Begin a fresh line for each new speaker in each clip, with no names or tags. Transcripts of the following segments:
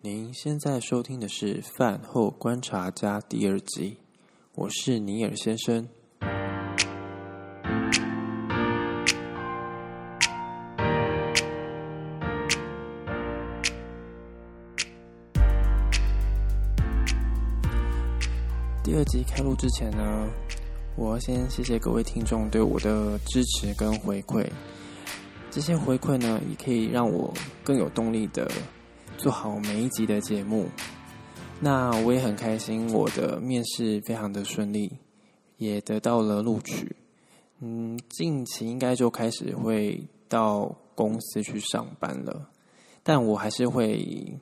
您现在收听的是《饭后观察家》第二集，我是尼尔先生。第二集开录之前呢，我要先谢谢各位听众对我的支持跟回馈。这些回馈呢，也可以让我更有动力的做好每一集的节目。那我也很开心，我的面试非常的顺利，也得到了录取。嗯，近期应该就开始会到公司去上班了，但我还是会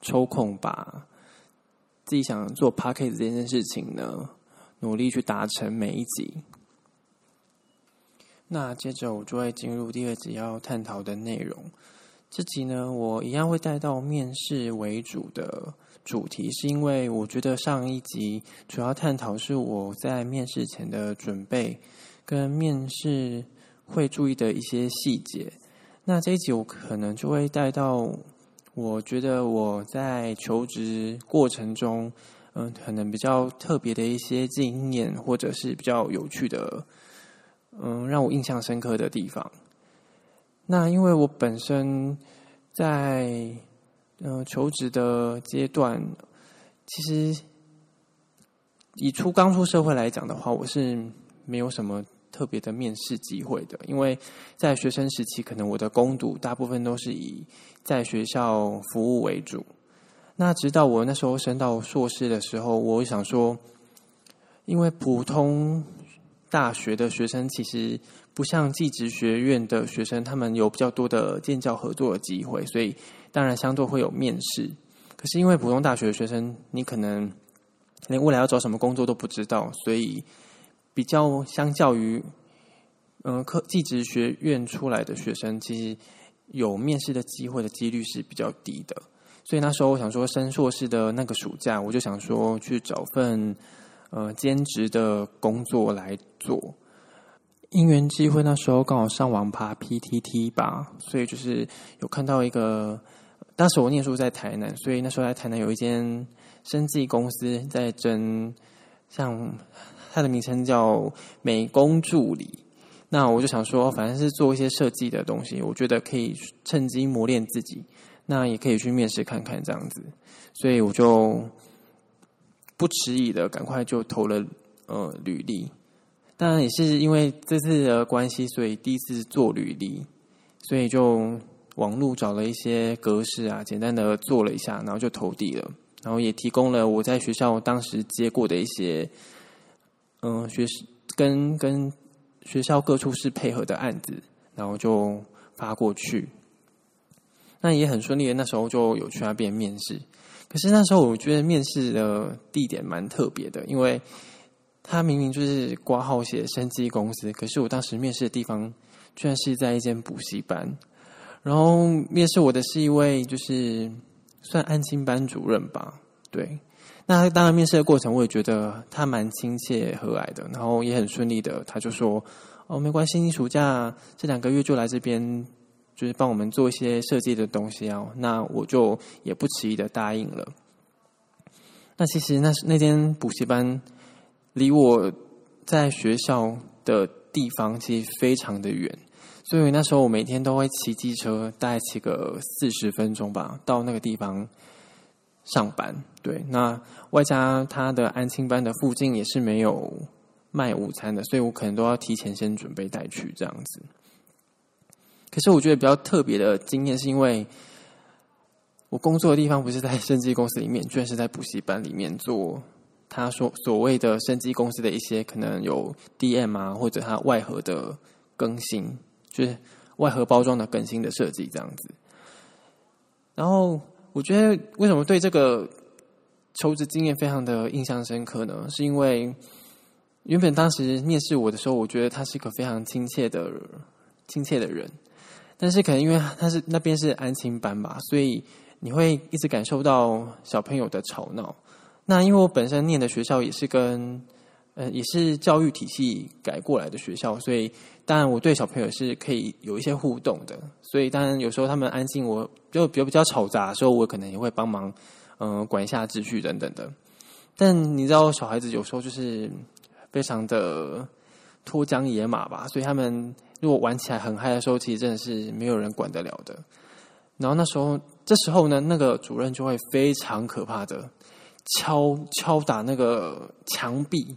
抽空把自己想做 Podcast 这件事情呢，努力去达成每一集。那接着我就会进入第二集要探讨的内容。这集呢，我一样会带到面试为主的主题，是因为我觉得上一集主要探讨是我在面试前的准备跟面试会注意的一些细节。那这一集我可能就会带到，我觉得我在求职过程中，嗯，可能比较特别的一些经验，或者是比较有趣的。嗯，让我印象深刻的地方。那因为我本身在嗯、呃、求职的阶段，其实以初刚出社会来讲的话，我是没有什么特别的面试机会的。因为在学生时期，可能我的攻读大部分都是以在学校服务为主。那直到我那时候升到硕士的时候，我想说，因为普通。大学的学生其实不像技职学院的学生，他们有比较多的建教合作的机会，所以当然相对会有面试。可是因为普通大学的学生，你可能连未来要找什么工作都不知道，所以比较相较于嗯科技职学院出来的学生，其实有面试的机会的几率是比较低的。所以那时候我想说，升硕士的那个暑假，我就想说去找份。呃，兼职的工作来做，因缘机会，那时候刚好上网爬 PTT 吧，所以就是有看到一个，当时我念书在台南，所以那时候在台南有一间生技公司在征，像它的名称叫美工助理，那我就想说，反正是做一些设计的东西，我觉得可以趁机磨练自己，那也可以去面试看看这样子，所以我就。不迟疑的，赶快就投了呃履历。当然也是因为这次的关系，所以第一次做履历，所以就网络找了一些格式啊，简单的做了一下，然后就投递了。然后也提供了我在学校当时接过的一些，嗯、学跟跟学校各处室配合的案子，然后就发过去。那也很顺利的，那时候就有去那边面试。可是那时候我觉得面试的地点蛮特别的，因为他明明就是挂号写生技公司，可是我当时面试的地方居然是在一间补习班，然后面试我的是一位就是算安心班主任吧，对。那当然面试的过程我也觉得他蛮亲切和蔼的，然后也很顺利的，他就说哦，没关系，你暑假这两个月就来这边。就是帮我们做一些设计的东西啊，那我就也不迟疑的答应了。那其实那那间补习班离我在学校的地方其实非常的远，所以那时候我每天都会骑机车，大概骑个四十分钟吧，到那个地方上班。对，那外加他的安亲班的附近也是没有卖午餐的，所以我可能都要提前先准备带去这样子。可是我觉得比较特别的经验，是因为我工作的地方不是在生技公司里面，居然是在补习班里面做他所所谓的生技公司的一些可能有 DM 啊，或者他外盒的更新，就是外盒包装的更新的设计这样子。然后我觉得为什么对这个求职经验非常的印象深刻呢？是因为原本当时面试我的时候，我觉得他是一个非常亲切的亲切的人。但是可能因为他是那边是安亲班吧，所以你会一直感受到小朋友的吵闹。那因为我本身念的学校也是跟呃，也是教育体系改过来的学校，所以当然我对小朋友是可以有一些互动的。所以当然有时候他们安静，我就比较比较吵杂的时候，我可能也会帮忙，嗯、管一下秩序等等的。但你知道，小孩子有时候就是非常的脱缰野马吧，所以他们如果玩起来很嗨的时候，其实真的是没有人管得了的。然后那时候，这时候呢，那个主任就会非常可怕的敲敲打那个墙壁。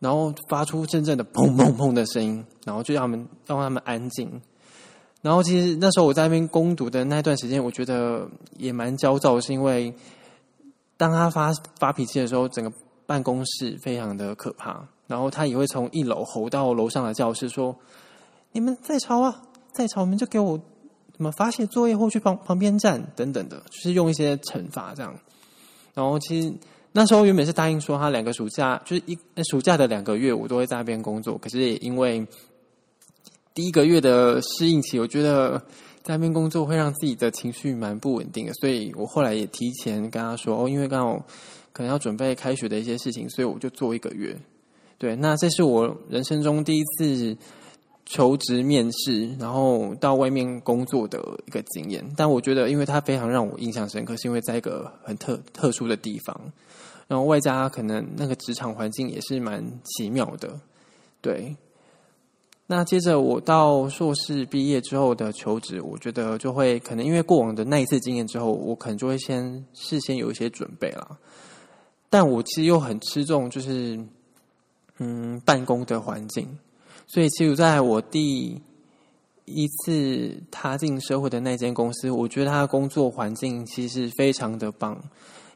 然后发出阵阵的砰砰砰的声音，然后就让他们让他们安静。然后其实那时候我在那边攻读的那段时间，我觉得也蛮焦躁，是因为当他发发脾气的时候，整个办公室非常的可怕。然后他也会从一楼吼到楼上的教室，说：“你们再吵啊，再吵，你们就给我什么罚写作业或去旁旁边站等等的，就是用一些惩罚这样。”然后其实。那时候原本是答应说，他两个暑假就是一暑假的两个月，我都会在那边工作。可是也因为第一个月的适应期，我觉得在那边工作会让自己的情绪蛮不稳定的，所以我后来也提前跟他说哦，因为刚好可能要准备开学的一些事情，所以我就做一个月。对，那这是我人生中第一次求职面试，然后到外面工作的一个经验。但我觉得，因为他非常让我印象深刻，是因为在一个很特特殊的地方。然后外加可能那个职场环境也是蛮奇妙的，对。那接着我到硕士毕业之后的求职，我觉得就会可能因为过往的那一次经验之后，我可能就会先事先有一些准备了。但我其实又很吃重就是嗯办公的环境，所以其实在我第一次踏进社会的那间公司，我觉得他的工作环境其实非常的棒。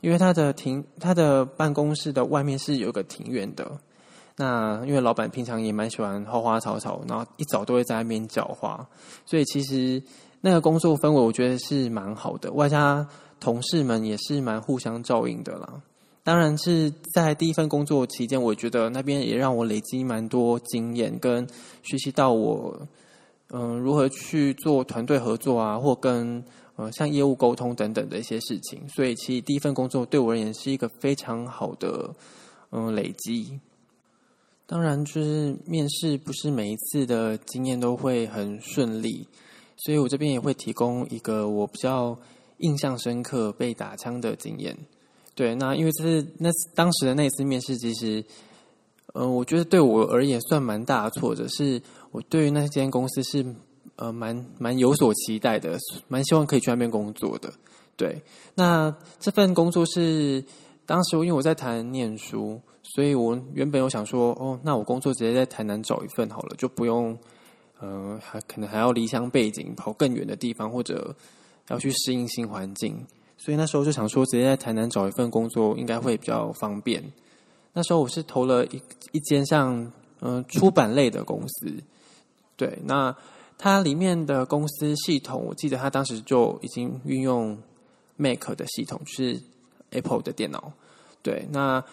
因为他的庭，他的办公室的外面是有个庭院的。那因为老板平常也蛮喜欢花花草草，然后一早都会在那边浇花，所以其实那个工作氛围我觉得是蛮好的。外加同事们也是蛮互相照应的啦。当然是在第一份工作期间，我觉得那边也让我累积蛮多经验，跟学习到我嗯如何去做团队合作啊，或跟。呃，像业务沟通等等的一些事情，所以其实第一份工作对我而言是一个非常好的嗯、累积。当然，就是面试不是每一次的经验都会很顺利，所以我这边也会提供一个我比较印象深刻被打枪的经验。对，那因为这是那当时的那一次面试，其实、呃，我觉得对我而言算蛮大的挫折，是我对于那间公司是。呃，蛮蛮有所期待的，蛮希望可以去那边工作的。对，那这份工作是当时因为我在台南念书，所以我原本有想说，哦，那我工作直接在台南找一份好了，就不用，呃，还可能还要离乡背景跑更远的地方，或者要去适应新环境。所以那时候就想说，直接在台南找一份工作应该会比较方便。那时候我是投了一一间像嗯、出版类的公司，对，那。它里面的公司系统，我记得他当时就已经运用 Mac 的系统，是 Apple 的电脑。对，那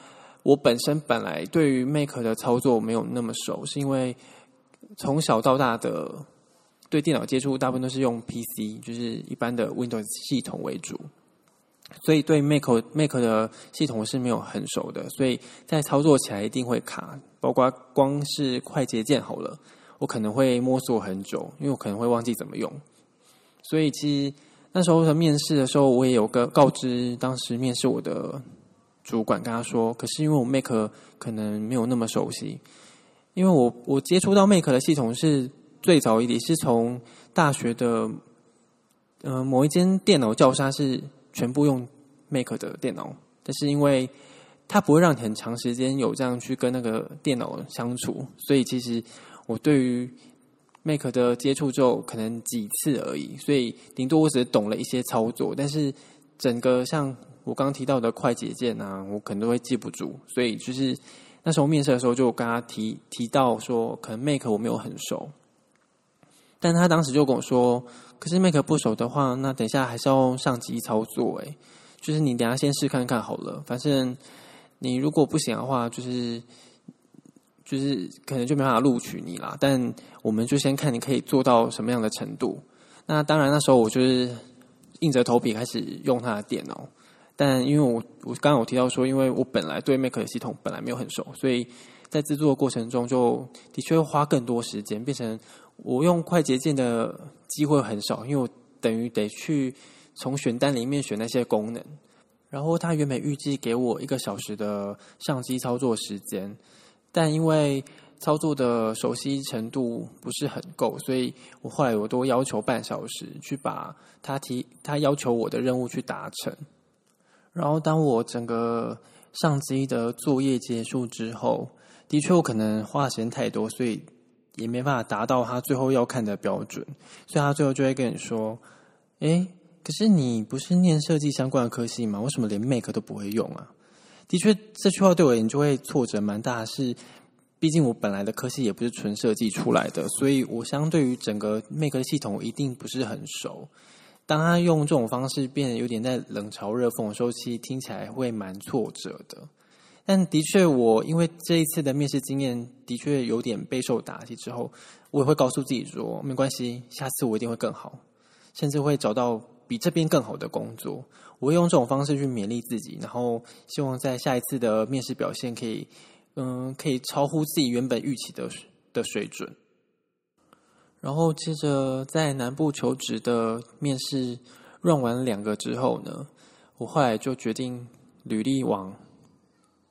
我本身本来对于 Mac 的操作没有那么熟，是因为从小到大的对电脑接触大部分都是用 PC，就是一般的 Windows 系统为主，所以对 Mac Mac 的系统是没有很熟的，所以在操作起来一定会卡，包括光是快捷键好了。我可能会摸索很久，因为我可能会忘记怎么用，所以其实那时候的面试的时候，我也有个告知当时面试我的主管，跟他说，可是因为我 Mac 可能没有那么熟悉，因为我我接触到 Mac 的系统是最早一点，是从大学的呃某一间电脑教室是全部用 Mac 的电脑，但是因为它不会让你很长时间有这样去跟那个电脑相处，所以其实。我对于 Mac 的接触就可能几次而已，所以顶多我只是懂了一些操作，但是整个像我刚刚提到的快捷键啊，我可能都会记不住。所以就是那时候面试的时候，就跟他提提到说，可能 Mac 我没有很熟，但他当时就跟我说，可是 Mac 不熟的话，那等一下还是要上机操作，诶，就是你等下先试看看好了，反正你如果不行的话，就是。就是可能就没办法录取你啦，但我们就先看你可以做到什么样的程度。那当然那时候我就是硬着头皮开始用他的电脑，但因为我我刚刚有提到说，因为我本来对 Mac 的系统本来没有很熟，所以在制作的过程中就的确会花更多时间，变成我用快捷键的机会很少，因为我等于得去从选单里面选那些功能。然后他原本预计给我一个小时的相机操作时间，但因为操作的熟悉程度不是很够，所以我后来我都要求半小时去把他提他要求我的任务去达成。然后当我整个上机的作业结束之后，的确我可能花的时间太多，所以也没办法达到他最后要看的标准，所以他最后就会跟你说：“诶。”可是你不是念设计相关的科系吗？为什么连 Make 都不会用啊？的确，这句话对我而言就会挫折蛮大。是，毕竟我本来的科系也不是纯设计出来的，所以我相对于整个 Mac 系统一定不是很熟。当他用这种方式变得有点在冷嘲热讽的时候，其实听起来会蛮挫折的。但的确，我因为这一次的面试经验的确有点备受打击之后，我也会告诉自己说，没关系，下次我一定会更好，甚至会找到。比这边更好的工作，我会用这种方式去勉励自己，然后希望在下一次的面试表现可以，嗯，可以超乎自己原本预期的的水准。然后接着在南部求职的面试 run 完两个之后呢，我后来就决定履历往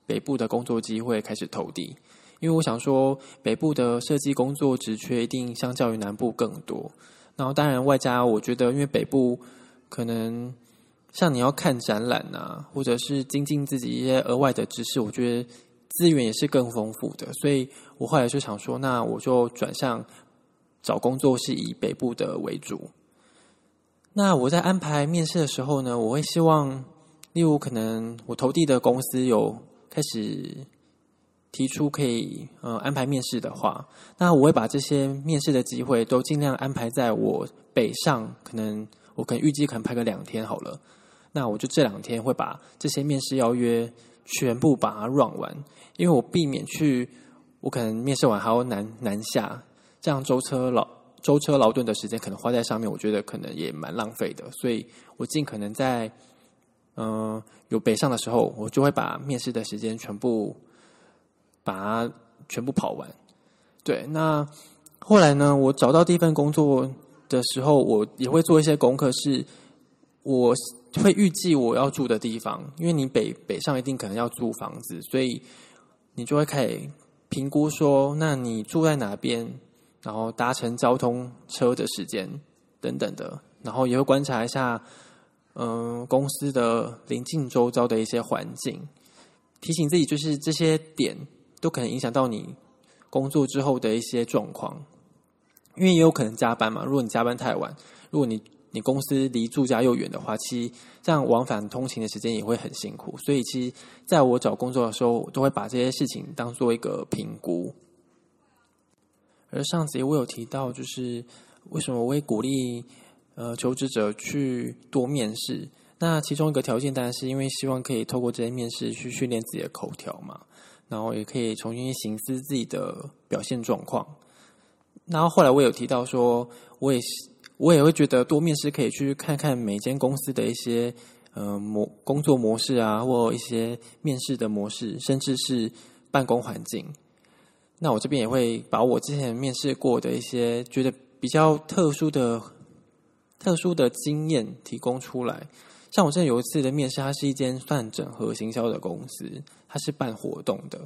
北部的工作机会开始投递，因为我想说北部的设计工作职缺一定相较于南部更多。然后当然外加我觉得因为北部。可能像你要看展览啊，或者是精进自己一些额外的知识，我觉得资源也是更丰富的。所以我后来就想说，那我就转向找工作是以北部的为主。那我在安排面试的时候呢，我会希望，例如可能我投递的公司有开始提出可以呃安排面试的话，那我会把这些面试的机会都尽量安排在我北上可能。我可能预计可能排个两天好了，那我就这两天会把这些面试邀约全部把它 run 完，因为我避免去，我可能面试完还要南南下，这样舟车劳舟车劳顿的时间可能花在上面，我觉得可能也蛮浪费的，所以我尽可能在嗯、有北上的时候，我就会把面试的时间全部把它全部跑完。对，那后来呢，我找到第一份工作。的时候，我也会做一些功课，是我会预计我要住的地方，因为你北北上一定可能要租房子，所以你就会可以评估说，那你住在哪边，然后搭乘交通车的时间等等的，然后也会观察一下，嗯，公司的邻近周遭的一些环境，提醒自己，就是这些点都可能影响到你工作之后的一些状况。因为也有可能加班嘛，如果你加班太晚，如果你你公司离住家又远的话，其实这样往返通勤的时间也会很辛苦。所以，其实在我找工作的时候，我都会把这些事情当做一个评估。而上集我有提到，就是为什么我会鼓励呃求职者去多面试。那其中一个条件当然是因为希望可以透过这些面试去训练自己的口条嘛，然后也可以重新省思自己的表现状况。然后后来我有提到说，我也是我也会觉得多面试可以去看看每间公司的一些呃模工作模式啊，或一些面试的模式，甚至是办公环境。那我这边也会把我之前面试过的一些觉得比较特殊的、特殊的经验提供出来。像我现在有一次的面试，它是一间算整合行销的公司，它是办活动的，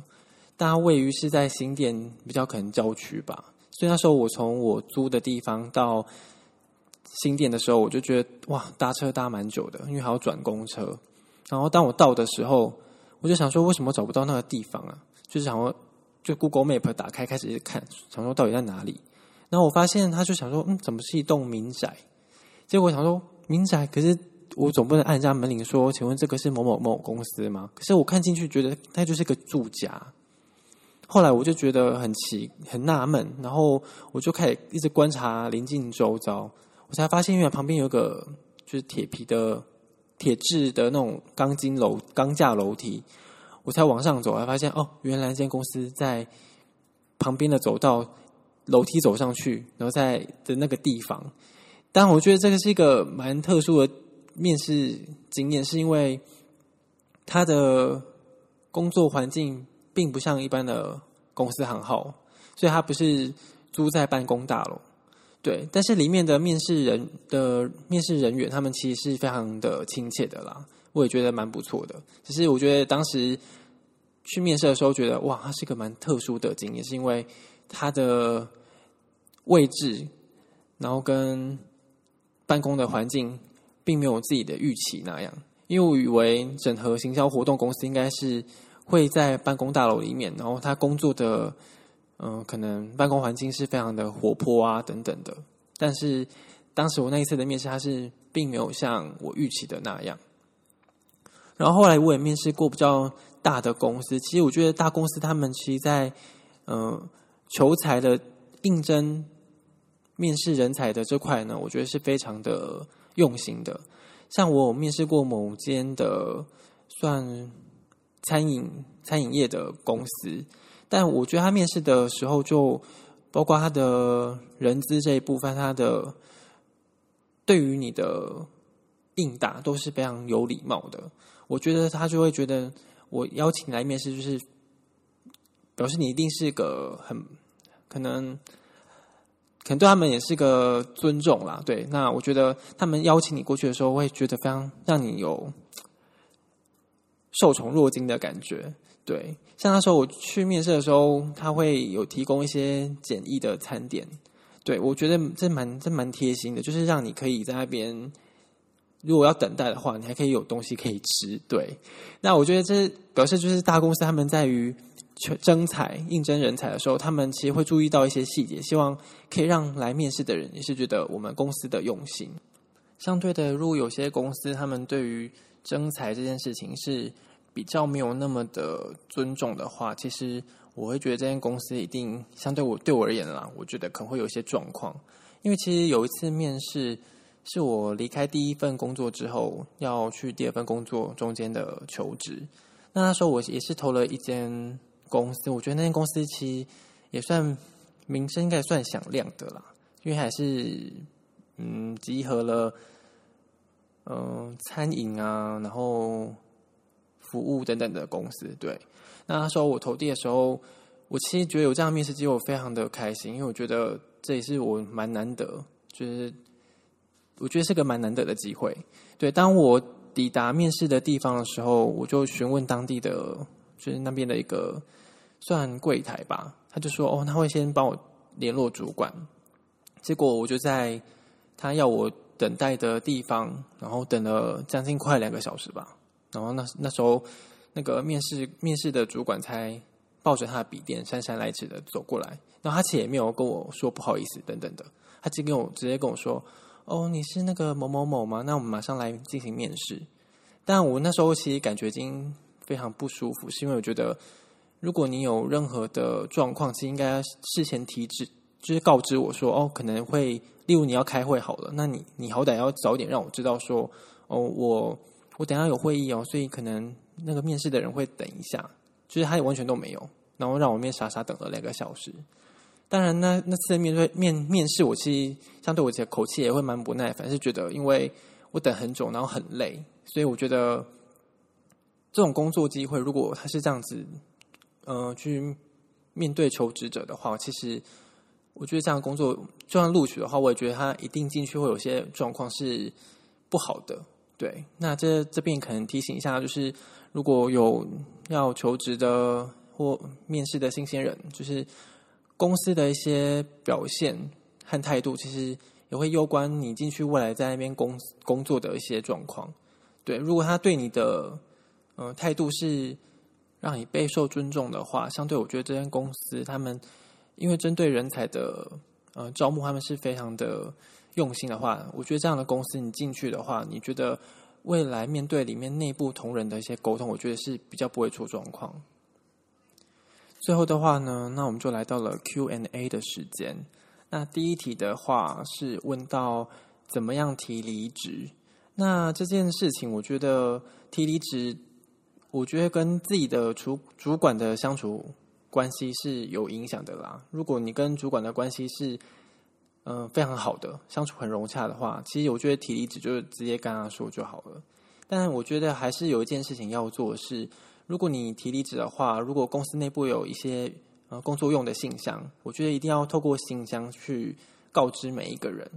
但它位于是在新店比较可能郊区吧。所以那时候我从我租的地方到新店的时候，我就觉得哇，搭车搭蛮久的，因为还要转公车。然后当我到的时候，我就想说，为什么找不到那个地方啊？就是想说，就 Google Map 打开开始看，想说到底在哪里。然后我发现，他就想说，嗯，怎么是一栋民宅？结果我想说，民宅，可是我总不能按人家门铃说，请问这个是某某某公司吗？可是我看进去，觉得它就是个住家。后来我就觉得很奇很纳闷，然后我就开始一直观察邻近周遭，我才发现原来旁边有个就是铁皮的铁质的那种钢筋楼钢架楼梯，我才往上走，才发现哦，原来这间公司在旁边的走道楼梯走上去，然后在的那个地方。但我觉得这个是一个蛮特殊的面试经验，是因为他的工作环境并不像一般的公司行号，所以他不是租在办公大楼。对，但是里面的面试人的面试人员，他们其实是非常的亲切的啦，我也觉得蛮不错的。只是我觉得当时去面试的时候，觉得哇，他是个蛮特殊的经验，是因为他的位置，然后跟办公的环境，并没有自己的预期那样。因为我以为整合行销活动公司应该是会在办公大楼里面，然后他工作的。嗯、可能办公环境是非常的活泼啊，等等的。但是当时我那一次的面试，他是并没有像我预期的那样。然后后来我也面试过比较大的公司，其实我觉得大公司他们其实在嗯、求才的应征面试人才的这块呢，我觉得是非常的用心的。像我有面试过某间的算餐饮餐饮业的公司。但我觉得他面试的时候，就包括他的人资这一部分，他的对于你的应答都是非常有礼貌的。我觉得他就会觉得我邀请来面试，就是表示你一定是个很可能，可能对他们也是个尊重啦。对，那我觉得他们邀请你过去的时候，会觉得非常让你有受宠若惊的感觉。对，像那时候我去面试的时候，他会有提供一些简易的餐点。对，我觉得这蛮这蛮贴心的，就是让你可以在那边，如果要等待的话，你还可以有东西可以吃。对，那我觉得这表示就是大公司他们在于征才、应征人才的时候，他们其实会注意到一些细节，希望可以让来面试的人也是觉得我们公司的用心。相对的，如果有些公司他们对于征才这件事情是。比较没有那么的尊重的话，其实我会觉得这间公司一定相对我对我而言啦，我觉得可能会有一些状况。因为其实有一次面试，是我离开第一份工作之后要去第二份工作中间的求职。那那时候我也是投了一间公司，我觉得那间公司其实也算名声应该算响亮的啦，因为还是嗯集合了嗯、餐饮啊，然后。服务等等的公司，对。那那时候我投递的时候，我其实觉得有这样的面试机会，我非常的开心，因为我觉得这也是我蛮难得，就是我觉得是个蛮难得的机会。对，当我抵达面试的地方的时候，我就询问当地的，就是那边的一个算柜台吧，他就说：“哦，他会先帮我联络主管。”结果我就在他要我等待的地方，然后等了将近快两个小时吧。然后那那时候，那个面试面试的主管才抱着他的笔电姗姗来迟的走过来，然后他其实也没有跟我说不好意思等等的，他直接跟我直接跟我说：“哦，你是那个某某某吗？那我们马上来进行面试。”但我那时候其实感觉已经非常不舒服，是因为我觉得如果你有任何的状况，其实应该事前提示，就是告知我说：“哦，可能会，例如你要开会好了，那你你好歹要早点让我知道说，哦，我。”我等下有会议哦，所以可能那个面试的人会等一下，就是他也完全都没有，然后让我面傻傻等了两个小时。当然，那那次面对面面试，我其实相对我的口气也会蛮不耐烦，是觉得因为我等很久，然后很累，所以我觉得这种工作机会，如果他是这样子，呃，去面对求职者的话，其实我觉得这样工作就算录取的话，我也觉得他一定进去会有些状况是不好的。对，那这这边可能提醒一下，就是如果有要求职的或面试的新鲜人，就是公司的一些表现和态度，其实也会攸关你进去未来在那边工工作的一些状况。对，如果他对你的呃态度是让你备受尊重的话，相对我觉得这间公司他们因为针对人才的呃招募，他们是非常的。用心的话，我觉得这样的公司你进去的话，你觉得未来面对里面内部同仁的一些沟通，我觉得是比较不会出状况。最后的话呢，那我们就来到了 qna 的时间。那第一题的话是问到怎么样提离职。那这件事情，我觉得提离职，我觉得跟自己的主主管的相处关系是有影响的啦。如果你跟主管的关系是嗯，非常好的相处很融洽的话，其实我觉得提离职就直接跟他说就好了。但我觉得还是有一件事情要做是，如果你提离职的话，如果公司内部有一些呃工作用的信箱，我觉得一定要透过信箱去告知每一个人。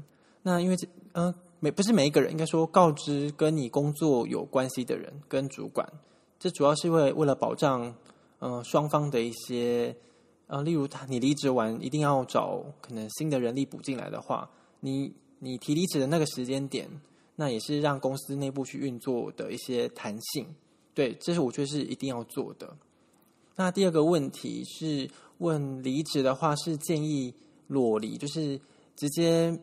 那因为这呃每不是每一个人，应该说告知跟你工作有关系的人跟主管，这主要是为为了保障呃双方的一些呃，例如他你离职完一定要找可能新的人力补进来的话，你你提离职的那个时间点。那也是让公司内部去运作的一些弹性，对，这是我觉得是一定要做的。那第二个问题是问离职的话，是建议裸离，就是直接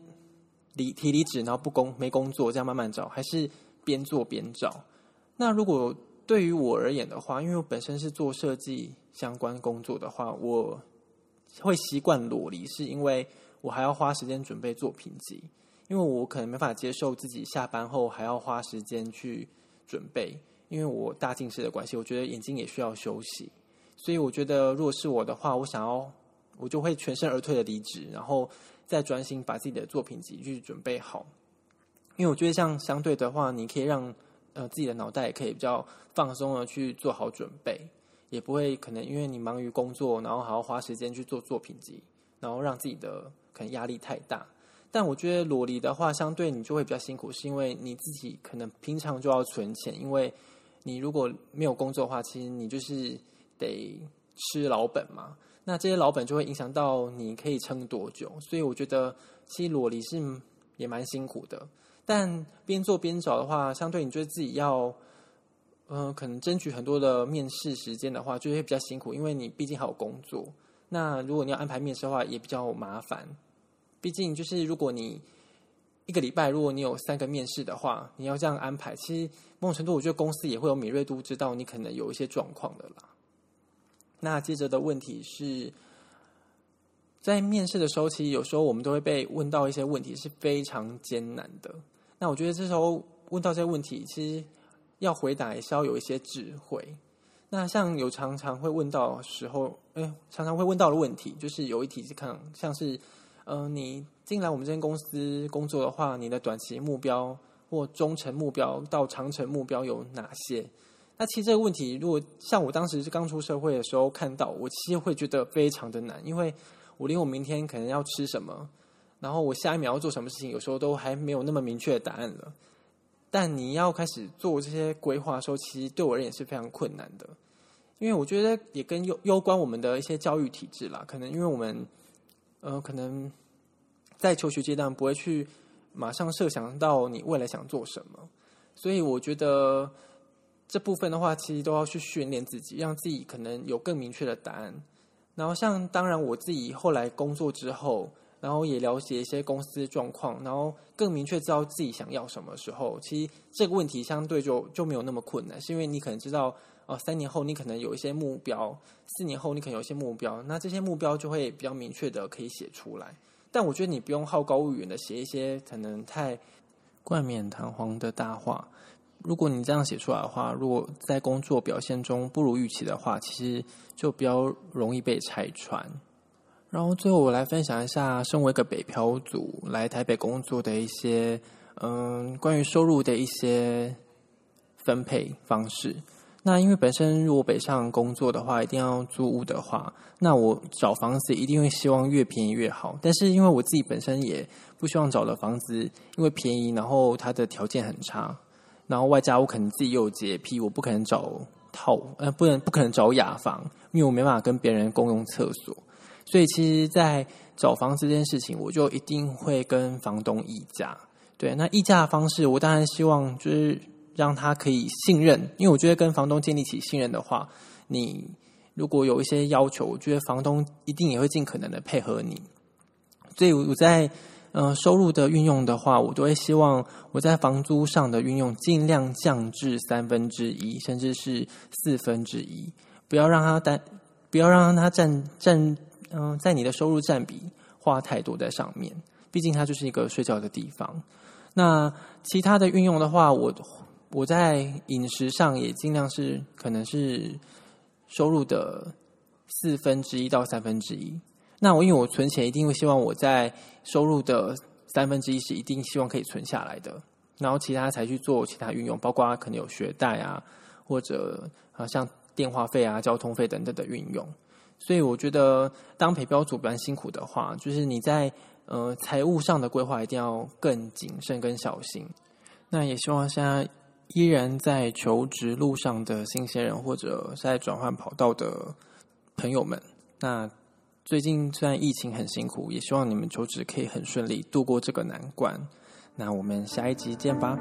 离提离职，然后不工没工作，这样慢慢找，还是边做边找？那如果对于我而言的话，因为我本身是做设计相关工作的话，我会习惯裸离，是因为我还要花时间准备作品集。因为我可能没法接受自己下班后还要花时间去准备，因为我大近视的关系，我觉得眼睛也需要休息。所以我觉得，如果是我的话，我想要我就会全身而退的离职，然后再专心把自己的作品集去准备好。因为我觉得，像相对的话，你可以让呃自己的脑袋也可以比较放松的去做好准备，也不会可能因为你忙于工作，然后还要花时间去做作品集，然后让自己的可能压力太大。但我觉得裸离的话，相对你就会比较辛苦，是因为你自己可能平常就要存钱，因为你如果没有工作的话，其实你就是得吃老本嘛。那这些老本就会影响到你可以撑多久，所以我觉得其实裸离是也蛮辛苦的。但边做边找的话，相对你觉得自己要，嗯、呃，可能争取很多的面试时间的话，就会比较辛苦，因为你毕竟还有工作。那如果你要安排面试的话，也比较麻烦。毕竟，就是如果你一个礼拜，如果你有三个面试的话，你要这样安排，其实某种程度，我觉得公司也会有敏锐度，知道你可能有一些状况的啦。那接着的问题是，在面试的时候，其实有时候我们都会被问到一些问题，是非常艰难的。那我觉得这时候问到这些问题，其实要回答也是要有一些智慧。那像有常常会问到时候，哎，常常会问到的问题，就是有一题是看像是。嗯、呃，你进来我们这间公司工作的话，你的短期目标或中程目标到长程目标有哪些？那其实这个问题，如果像我当时是刚出社会的时候看到，我其实会觉得非常的难，因为我连我明天可能要吃什么，然后我下一秒要做什么事情，有时候都还没有那么明确的答案了。但你要开始做这些规划的时候，其实对我而言是非常困难的，因为我觉得也跟攸攸关我们的一些教育体制啦，可能因为我们。呃，可能在求学阶段不会去马上设想到你未来想做什么，所以我觉得这部分的话，其实都要去训练自己，让自己可能有更明确的答案。然后，像当然我自己后来工作之后，然后也了解一些公司状况，然后更明确知道自己想要什么时候，其实这个问题相对就就没有那么困难，是因为你可能知道。哦，三年后你可能有一些目标，四年后你可能有一些目标，那这些目标就会比较明确的可以写出来。但我觉得你不用好高骛远的写一些可能太冠冕堂皇的大话。如果你这样写出来的话，如果在工作表现中不如预期的话，其实就比较容易被拆穿。然后最后我来分享一下，身为一个北漂族来台北工作的一些嗯，关于收入的一些分配方式。那因为本身如果北上工作的话，一定要租屋的话，那我找房子一定会希望越便宜越好。但是因为我自己本身也不希望找的房子因为便宜，然后它的条件很差，然后外加我可能自己又有洁癖，我不可能找套，呃，不能不可能找雅房，因为我没办法跟别人共用厕所。所以其实，在找房这件事情，我就一定会跟房东议价。对，那议价的方式，我当然希望就是。让他可以信任，因为我觉得跟房东建立起信任的话，你如果有一些要求，我觉得房东一定也会尽可能的配合你。所以我在呃收入的运用的话，我都会希望我在房租上的运用尽量降至三分之一，甚至是四分之一，不要让它占，不要让他占占嗯在你的收入占比花太多在上面。毕竟它就是一个睡觉的地方。那其他的运用的话，我。我在饮食上也尽量是可能是收入的四分之一到三分之一。那我因为我存钱一定会希望我在收入的三分之一是一定希望可以存下来的。然后其他才去做其他运用，包括可能有学贷啊，或者啊像电话费啊、交通费等等的运用。所以我觉得当陪标组比较辛苦的话，就是你在呃财务上的规划一定要更谨慎跟小心。那也希望现在依然在求职路上的新鲜人，或者在转换跑道的朋友们，那最近虽然疫情很辛苦，也希望你们求职可以很顺利度过这个难关。那我们下一集见吧。